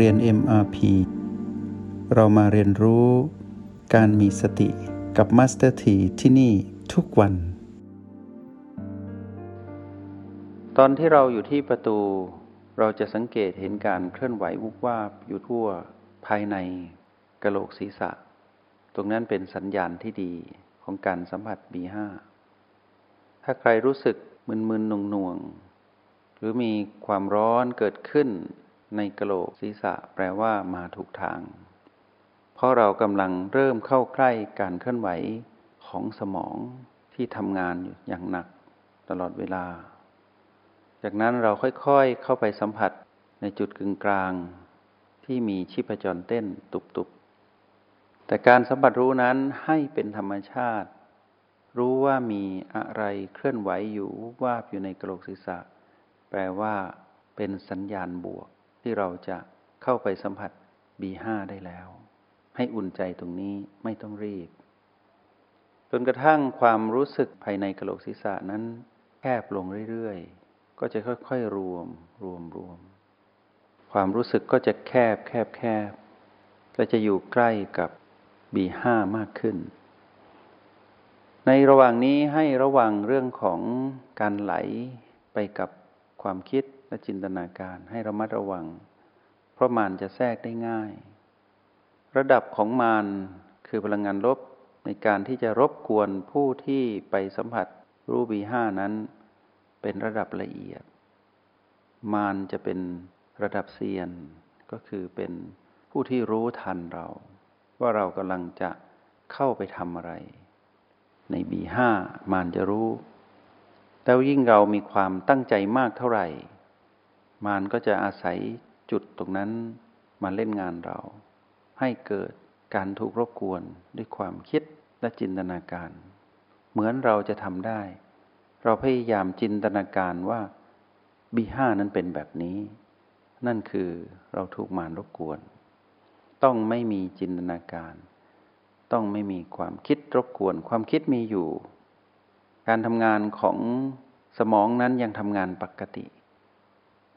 เรียน MRP เรามาเรียนรู้การมีสติกับ Master T ที่ที่นี่ทุกวัน ตอนที่เราอยู่ที่ประตู เราจะสังเกตเห็นการเคลื่อนไหววุบวาบอยู่ทั่วภายในกระโหลกศีรษะ ตรงนั้นเป็นสัญญาณที่ดีของการสัมผัส B5 ถ้าใครรู้สึกมึนๆหน่วงๆหรือมีความร้อนเกิดขึ้น ในกะโหลกศีรษะแปลว่ามาถูกทาง เพราะเรากำลังเริ่มเข้าใกล้การเคลื่อนไหวของสมองที่ทำงานอยู่อย่างหนักตลอดเวลา จากนั้นเราค่อยๆเข้าไปสัมผัสในจุดกึ่งกลาง ที่มีชีพจรเต้นตุบๆ แต่การสัมผัสรู้นั้นให้เป็นธรรมชาติ รู้ว่ามีอะไรเคลื่อนไหวอยู่ว่าอยู่ในกระโหลกศีรษะ แปลว่าเป็นสัญญาณบวก ที่เราจะเข้าไปสัมผัส B5 ได้แล้ว ให้อุ่นใจตรงนี้ไม่ต้องรีบ จนกระทั่งความรู้สึกภายในกระโหลกศีรษะนั้นแคบลงเรื่อยๆ ก็จะค่อยๆ รวมรวมรวม ความรู้สึกก็จะแคบแคบแคบและจะอยู่ใกล้กับ B5 มากขึ้น ในระหว่างนี้ให้ระวังเรื่องของการไหลไปกับความคิด และจินตนาการให้ระมัดระวัง เพราะมารจะแทรกได้ง่าย ระดับของมารคือพลังงานลบในการที่จะรบกวนผู้ที่ไปสัมผัสรูบีห้านั้น เป็นระดับละเอียด มารจะเป็นระดับเซียน ก็คือเป็นผู้ที่รู้ทันเรา ว่าเรากำลังจะเข้าไปทำอะไร ในบีห้ามารจะรู้ แล้วยิ่งเรามีความตั้งใจมากเท่าไหร่ มารก็จะอาศัยจุดตรงนั้นมาเล่นงานเรา ให้เกิดการถูกรบกวนด้วยความคิดและจินตนาการ เหมือนเราจะทำได้ เราพยายามจินตนาการว่าบีห้านั้นเป็นแบบนี้ นั่นคือเราถูกมารรบกวน ต้องไม่มีจินตนาการ ต้องไม่มีความคิดรบกวน ความคิดมีอยู่ การทำงานของสมองนั้นยังทำงานปกติ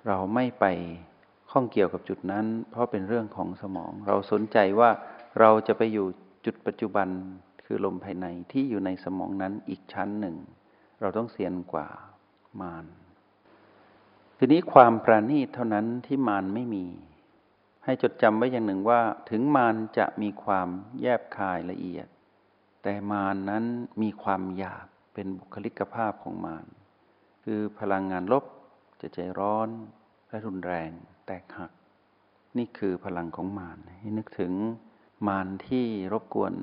เราไม่ไปข้องเกี่ยวกับจุดนั้น เพราะเป็นเรื่องของสมอง เราสนใจว่าเราจะไปอยู่จุดปัจจุบันคือลมภายในที่อยู่ในสมองนั้นอีกชั้นหนึ่ง เราต้องเสียนกว่ามาน ทีนี้ความประณีตเท่านั้นที่มานไม่มี ให้จดจำไว้อย่างหนึ่งว่า ถึงมานจะมีความแยบคายละเอียด แต่มานนั้นมีความหยาบเป็นบุคลิกภาพของมารคือพลังงานลบจะใจร้อน และรุนแรงแตกหัก นี่คือพลังของมารให้นึกถึงมารที่รบกวน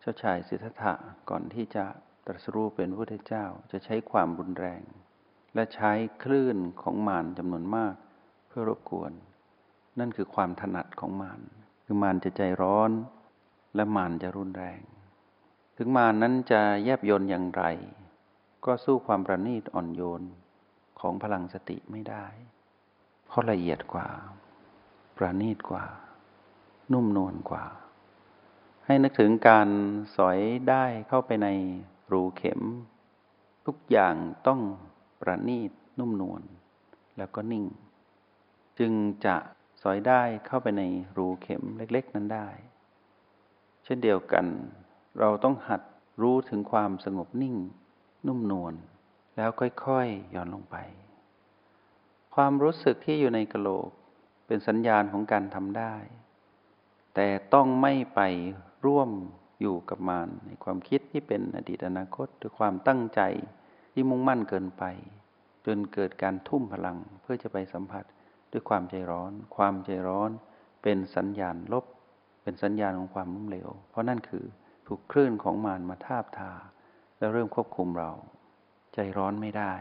เจ้าชายสิทธัตถะก่อนที่จะตรัสรู้เป็นพระพุทธเจ้าจะใช้ความรุนแรง และใช้คลื่นของมารจำนวนมาก เพื่อรบกวน นั่นคือความถนัดของมารคือมารจะใจร้อน และมารจะรุนแรง ถึงมารนั้นจะแยบยนอย่างไร ก็สู้ความประณีตอ่อนโยนของพลังสติไม่ได้ เพราะละเอียดกว่า ประณีตกว่า นุ่มนวลกว่า ให้นึกถึงการสอยได้เข้าไปในรูเข็ม ทุกอย่างต้องประณีตนุ่มนวลแล้วก็นิ่ง จึงจะสอยได้เข้าไปในรูเข็มเล็ก ๆ นั้นได้ เช่นเดียวกัน เราต้องหัดรู้ถึงความสงบนิ่ง นุ่มนวลแล้วค่อยๆย่อนลงไป ความรู้สึกที่อยู่ในกะโหลก เป็นสัญญาณของการทำได้ แต่ต้องไม่ไปร่วมอยู่กับมานในความคิดที่เป็นอดีตอนาคตด้วยความตั้งใจที่มุ่งมั่นเกินไป จนเกิดการทุ่มพลังเพื่อจะไปสัมผัสด้วยความใจร้อน ความใจร้อนเป็นสัญญาณลบ เป็นสัญญาณของความล้มเหลว เพราะนั่นคือถูกคลื่นของมารมาทาบทา แล้วเริ่มควบคุมเรา ใจร้อนไม่ได้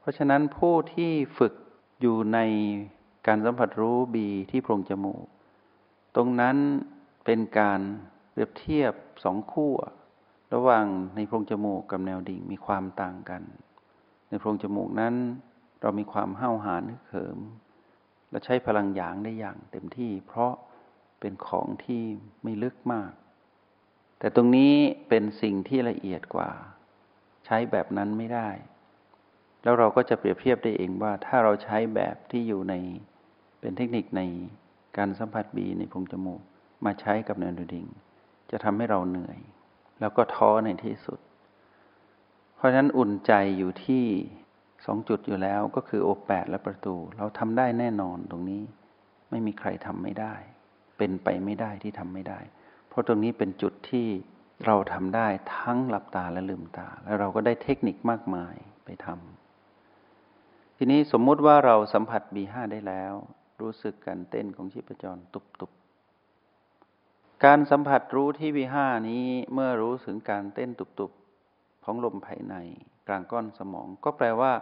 เพราะฉะนั้นผู้ที่ฝึก อยู่ในการสัมผัสรู้บีที่โพรงจมูก ตรงนั้นเป็นการเปรียบเทียบสองคู่ระหว่างในโพรงจมูกกับแนวดิ่งมีความต่างกัน ในโพรงจมูกนั้น เรามีความห้าวหาญเขิม และใช้พลังหยางได้อย่างเต็มที่ เพราะเป็นของที่ไม่ลึกมาก แต่ตรงนี้เป็นสิ่งที่ละเอียดกว่า ใช้แบบนั้นไม่ได้ แล้วเราก็จะเปรียบเทียบได้เองว่าถ้าเราใช้แบบที่อยู่ในเป็นเทคนิคในการสัมผัสบีในพุงจมูก มาใช้กับเนินดิง จะทำให้เราเหนื่อย แล้วก็ท้อในที่สุด เพราะฉะนั้นอุ่นใจอยู่ที่สองจุดอยู่แล้วก็คือโอแปดและประตู เราทำได้แน่นอนตรงนี้ ไม่มีใครทำไม่ได้ เป็นไปไม่ได้ที่ทำไม่ได้ เพราะตรงนี้เป็นจุดที่เราทำได้ทั้งหลับตาและลืมตา แล้วเราก็ได้เทคนิคมากมายไปทำ ทีนี้สมมุติว่าเราสัมผัส B5 ได้แล้ว รู้สึกการเต้นของชีพจรตุบๆการสัมผัสรู้ที่ B5 นี้เมื่อรู้ถึงการเต้นตุบๆของลมภายใน กลางก้อนสมอง ก็แปลว่า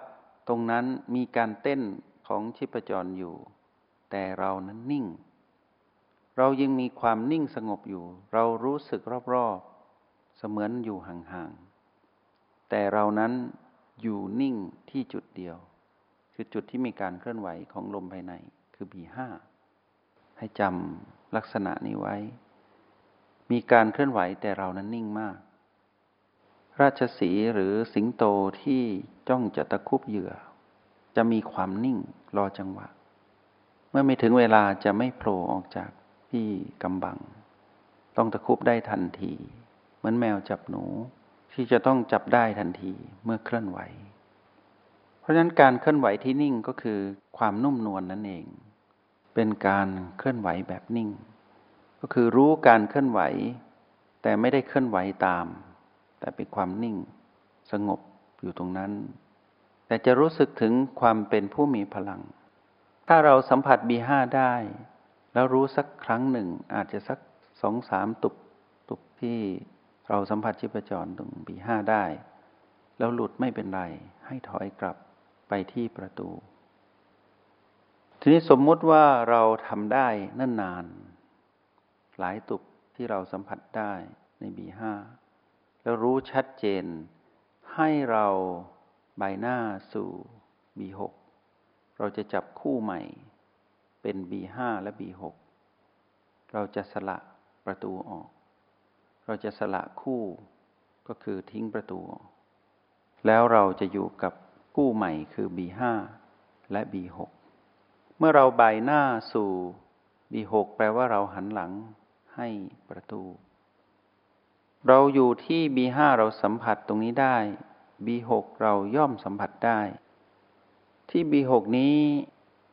ตรงนั้นมีการเต้นของชีพจรอยู่ แต่เรานั้นนิ่ง เรายังมีความนิ่งสงบอยู่ เรารู้สึกรอบๆเสมือนอยู่ห่างๆแต่เรานั้นอยู่นิ่งที่จุดเดียว คือจุดที่มีการเคลื่อนไหวของลมภายในคือ B5 ให้จำลักษณะนี้ไว้ มีการเคลื่อนไหวแต่เรานั้นนิ่งมาก ราชสีหรือสิงโตที่จ้องจะตะคุบเหยื่อ จะมีความนิ่งรอจังหวะ เมื่อไม่ถึงเวลาจะไม่โผล่ออกจากที่กำบัง ต้องตะคุบได้ทันที เหมือนแมวจับหนูที่จะต้องจับได้ทันทีเมื่อเคลื่อนไหว เพราะฉะนั้นการเคลื่อนไหวที่นิ่งก็คือความนุ่มนวลนนั่นเอง เป็นการเคลื่อนไหวแบบนิ่ง ก็คือรู้การเคลื่อนไหว แต่ไม่ได้เคลื่อนไหวตาม แต่เป็นความนิ่ง สงบอยู่ตรงนั้น แต่จะรู้สึกถึงความเป็นผู้มีพลัง ถ้าเราสัมผัสบีห้าได้ แล้วรู้สักครั้งหนึ่ง อาจจะสักสองสามตุบตุบที่เราสัมผัสชีพจรตรงบีห้าได้ แล้วหลุดไม่เป็นไร ให้ถอยกลับ ไปที่ประตู ทีนี้สมมติว่าเราทำได้นั่นนาน หลายตุบที่เราสัมผัสได้ในบีห้าแล้วรู้ชัดเจน ให้เราใบหน้าสู่ B6 เราจะจับคู่ใหม่เป็น B5 และ B6 เราจะสละประตูออก เราจะสละคู่ก็คือทิ้งประตู แล้วเราจะอยู่กับ คู่ใหม่คือ B5 และ B6 เมื่อเราใบหน้าสู่ B6 แปลว่าเราหันหลังให้ประตู เราอยู่ที่ B5 เราสัมผัสตรงนี้ได้ B6 เราย่อมสัมผัสได้ ที่ B6 นี้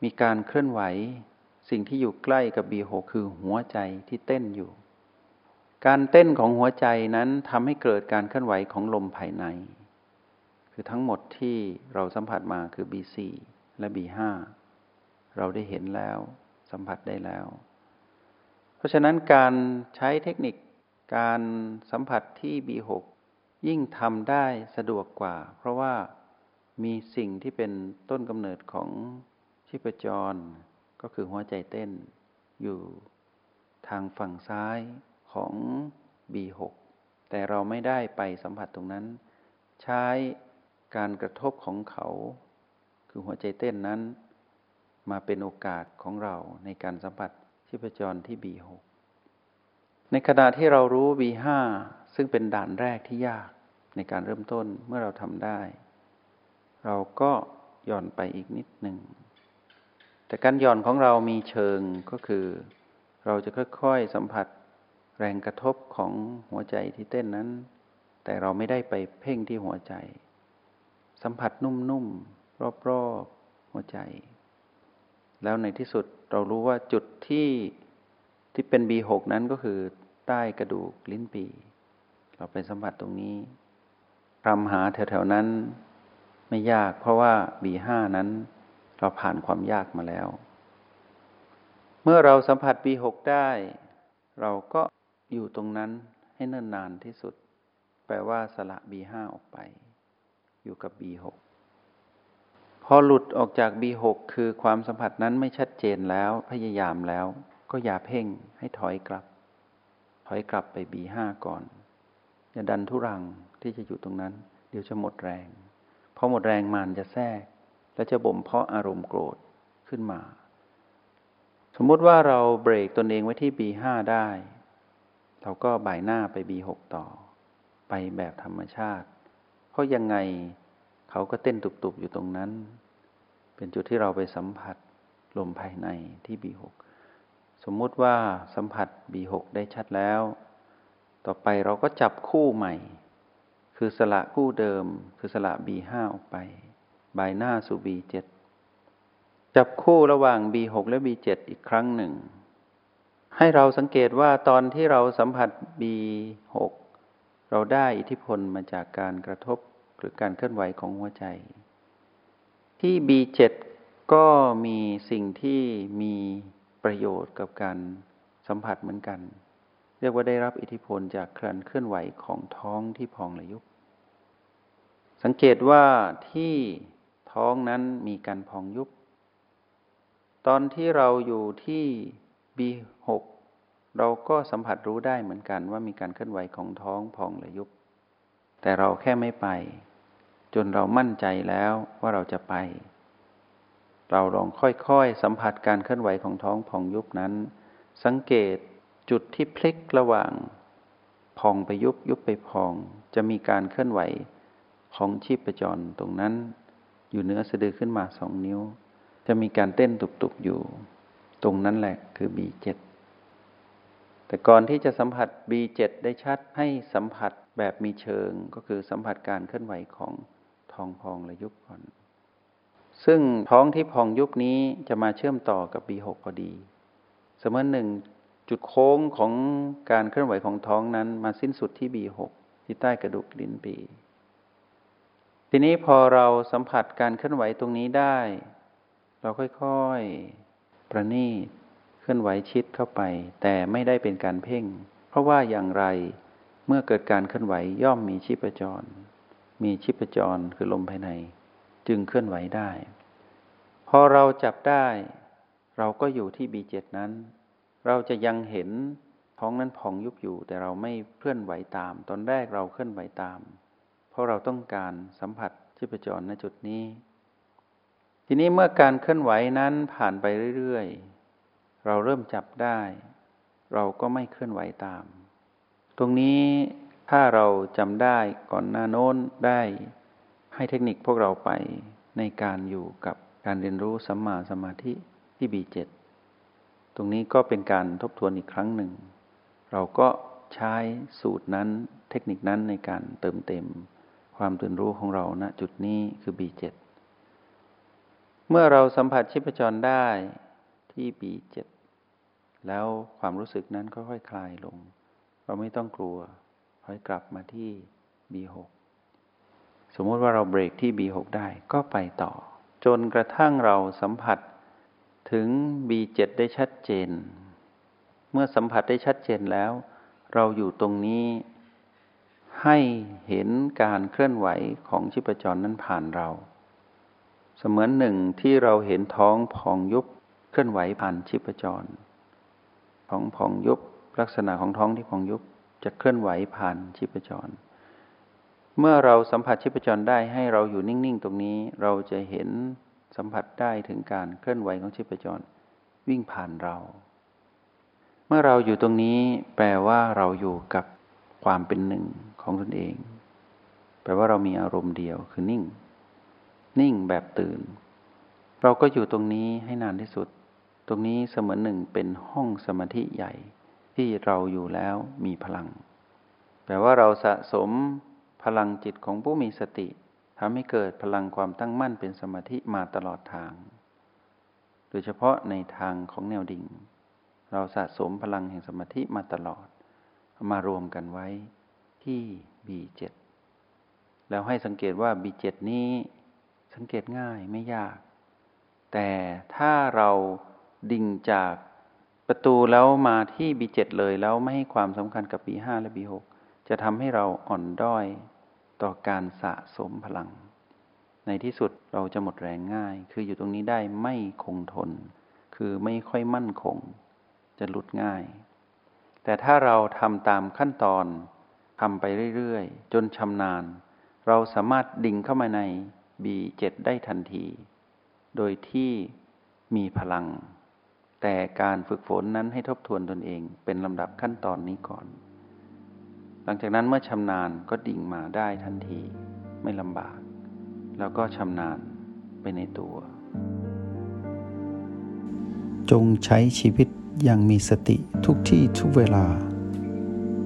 มีการเคลื่อนไหว สิ่งที่อยู่ใกล้กับ B6 คือหัวใจที่เต้นอยู่ การเต้นของหัวใจนั้นทำให้เกิดการเคลื่อนไหวของลมภายใน คือทั้งหมดที่เราสัมผัสมาคือ B4 และ B5 เราได้เห็นแล้วสัมผัสได้แล้ว เพราะฉะนั้นการใช้เทคนิคการสัมผัสที่ B6 ยิ่งทำได้สะดวกกว่า เพราะว่ามีสิ่งที่เป็นต้นกำเนิดของชีพจร ก็คือหัวใจเต้น อยู่ทางฝั่งซ้ายของ B6 แต่เราไม่ได้ไปสัมผัสตรงนั้น ใช้ การกระทบของเขา คือหัวใจเต้นนั้น มาเป็นโอกาสของเราในการสัมผัสชีพจรที่ B6 ในขณะที่เรารู้ V5 ซึ่งเป็นด่านแรกที่ยากในการเริ่มต้นเมื่อเราทำได้ เราก็หย่อนไปอีกนิดหนึ่ง แต่การหย่อนของเรามีเชิงก็คือ เราจะค่อยๆสัมผัสแรงกระทบของหัวใจที่เต้นนั้น แต่เราไม่ได้ไปเพ่งที่หัวใจ สัมผัสนุ่มๆ รอบๆ หัวใจ แล้วในที่สุดเรารู้ว่าจุดที่ที่เป็น B6 นั้นก็คือใต้กระดูกลิ้นปี เราไปสัมผัสตรงนี้คลำหาแถวๆนั้นไม่ยากเพราะว่า B5 นั้น เราผ่านความยากมาแล้ว เมื่อเราสัมผัส B6 ได้ เราก็อยู่ตรงนั้นให้เนิ่นนานที่สุด แปลว่าสละ B5 ออกไป อยู่กับ B6 พอหลุดออกจาก B6 คือความสัมผัสนั้นไม่ชัดเจนแล้วพยายามแล้ว ก็อย่าเพ่งให้ถอยกลับ ถอยกลับไปบีห้าก่อน อย่าดันทุรังที่จะอยู่ตรงนั้น เดี๋ยวจะหมดแรงพอหมดแรงมันจะแทรก และจะบ่มเพาะอารมณ์โกรธขึ้นมา สมมุติว่าเราเบรกตนเองไว้ที่บีห้าได้ เราก็บ่ายหน้าไปบีหกต่อ ไปแบบธรรมชาติ เพราะยังไงเขาก็เต้นตุบๆอยู่ตรงนั้น เป็นจุดที่เราไปสัมผัสลมภายในที่บีหกสมมุติว่าสัมผัส B6 ได้ชัดแล้ว ต่อไปเราก็จับคู่ใหม่ คือสละคู่เดิม คือสละ B5 ออกไป บายหน้าสู่ B7 จับคู่ระหว่าง B6 และ B7 อีกครั้งหนึ่ง ให้เราสังเกตว่าตอนที่เราสัมผัส B6 เราได้อิทธิพลมาจากการกระทบหรือการเคลื่อนไหวของหัวใจ ที่ B7 ก็มีสิ่งที่มีประโยชน์กับการสัมผัสเหมือนกัน เรียกว่าได้รับอิทธิพลจากการเคลื่อนไหวของท้องที่พองและยุบ สังเกตว่าที่ท้องนั้นมีการพองยุบ ตอนที่เราอยู่ที่ B6 เราก็สัมผัสรู้ได้เหมือนกันว่ามีการเคลื่อนไหวของท้องพองและยุบ แต่เราแค่ไม่ไป จนเรามั่นใจแล้วว่าเราจะไป เราลองค่อยๆสัมผัสการเคลื่อนไหวของท้องพองยุบนั้น สังเกตจุดที่พลิกระหว่างพองไปยุบยุบไปพอง จะมีการเคลื่อนไหวของชีพจรตรงนั้น อยู่เหนือสะดือขึ้นมาสองนิ้ว จะมีการเต้นตุบๆอยู่ ตรงนั้นแหละคือ B7 แต่ก่อนที่จะสัมผัส B7 ได้ชัดให้สัมผัสแบบมีเชิงก็คือสัมผัสการเคลื่อนไหวของท้องพองและยุบก่อน ซึ่งท้องที่พองยุบนี้จะมาเชื่อมต่อกับ B6 พอดี เสมือนหนึ่งจุดโค้งของการเคลื่อนไหวของท้องนั้นมาสิ้นสุดที่ B6 ที่ใต้กระดูกลิ้นปี ทีนี้พอเราสัมผัสการเคลื่อนไหวตรงนี้ได้ เราค่อยๆ ประณีต ลื่อนไหวชิดเข้าไป แต่ไม่ได้เป็นการเพ่ง เพราะว่าอย่างไรเมื่อเกิดการเคลื่อนไหวย่อมมีชีพจร มีชีพจรคือลมภายใน จึงเคลื่อนไหวได้ พอเราจับได้ เราก็อยู่ที่ B7 นั้น เราจะยังเห็นท้องนั้นพองยุบอยู่ แต่เราไม่เคลื่อนไหวตาม ตอนแรกเราเคลื่อนไหวตาม เพราะเราต้องการสัมผัสชีพจรณจุดนี้ ทีนี้เมื่อการเคลื่อนไหวนั้นผ่านไปเรื่อยๆ เราเริ่มจับได้ เราก็ไม่เคลื่อนไหวตาม ตรงนี้ถ้าเราจำได้ก่อนหน้าโน้นได้ให้เทคนิคพวกเราไปในการอยู่กับการเรียนรู้สัมมาสมาธิที่ B7 ตรงนี้ก็เป็นการทบทวนอีกครั้งหนึ่ง เราก็ใช้สูตรนั้นเทคนิคนั้นในการเติมเต็ม ความตื่นรู้ของเราณนะจุดนี้คือ B7 เมื่อเราสัมผัสชิพจรได้ ที่ B7 แล้วความรู้สึกนั้นค่อยๆคคลายลง เราไม่ต้องกลัวค่อยกลับมาที่ B6 สมมติว่าเราเบรกที่ B6 ได้ก็ไปต่อ จนกระทั่งเราสัมผัสถึง B7 ได้ชัดเจน เมื่อสัมผัสได้ชัดเจนแล้ว เราอยู่ตรงนี้ให้เห็นการเคลื่อนไหวของชิปจรนั้นผ่านเรา เสมือนหนึ่งที่เราเห็นท้องพองยุบ เคลื่อนไหวผ่านชิปจรท้องพองยุบลักษณะของท้องที่พองยุบจะเคลื่อนไหวผ่านชิปจร เมื่อเราสัมผัสชิปจรได้ให้เราอยู่นิ่งๆตรงนี้เราจะเห็นสัมผัสได้ถึงการเคลื่อนไหวของชิปจร วิ่งผ่านเรา เมื่อเราอยู่ตรงนี้แปลว่าเราอยู่กับความเป็นหนึ่งของตนเอง แปลว่าเรามีอารมณ์เดียวคือนิ่ง นิ่งแบบตื่น เราก็อยู่ตรงนี้ให้นานที่สุด ตรงนี้เสมือนหนึ่งเป็นห้องสมาธิใหญ่ที่เราอยู่แล้วมีพลัง แปลว่าเราสะสมพลังจิตของผู้มีสติทำให้เกิดพลังความตั้งมั่นเป็นสมาธิมาตลอดทาง โดยเฉพาะในทางของแนวดิ่ง เราสะสมพลังแห่งสมาธิมาตลอด มารวมกันไว้ที่ B7 แล้วให้สังเกตว่า B7 นี้สังเกตง่ายไม่ยาก แต่ถ้าเรา ดิ่งจากประตูแล้วมาที่ B7 เลยแล้วไม่ให้ความสำคัญกับ B5 และ B6 จะทำให้เราอ่อนด้อยต่อการสะสมพลัง ในที่สุดเราจะหมดแรงง่าย คืออยู่ตรงนี้ได้ไม่คงทน คือไม่ค่อยมั่นคง จะหลุดง่าย แต่ถ้าเราทำตามขั้นตอนทำไปเรื่อยๆ จนชำนาญ เราสามารถดิ่งเข้ามาใน B7 ได้ทันที โดยที่มีพลัง แต่การฝึกฝนนั้นให้ทบทวนตนเองเป็นลำดับขั้นตอนนี้ก่อน หลังจากนั้นเมื่อชำนาญก็ดิ่งมาได้ทันที ไม่ลำบาก แล้วก็ชำนาญไปในตัว จงใช้ชีวิตอย่างมีสติทุกที่ทุกเวลา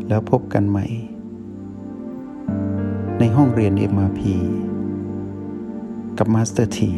แล้วพบกันใหม่ ในห้องเรียน MRP กับ Master T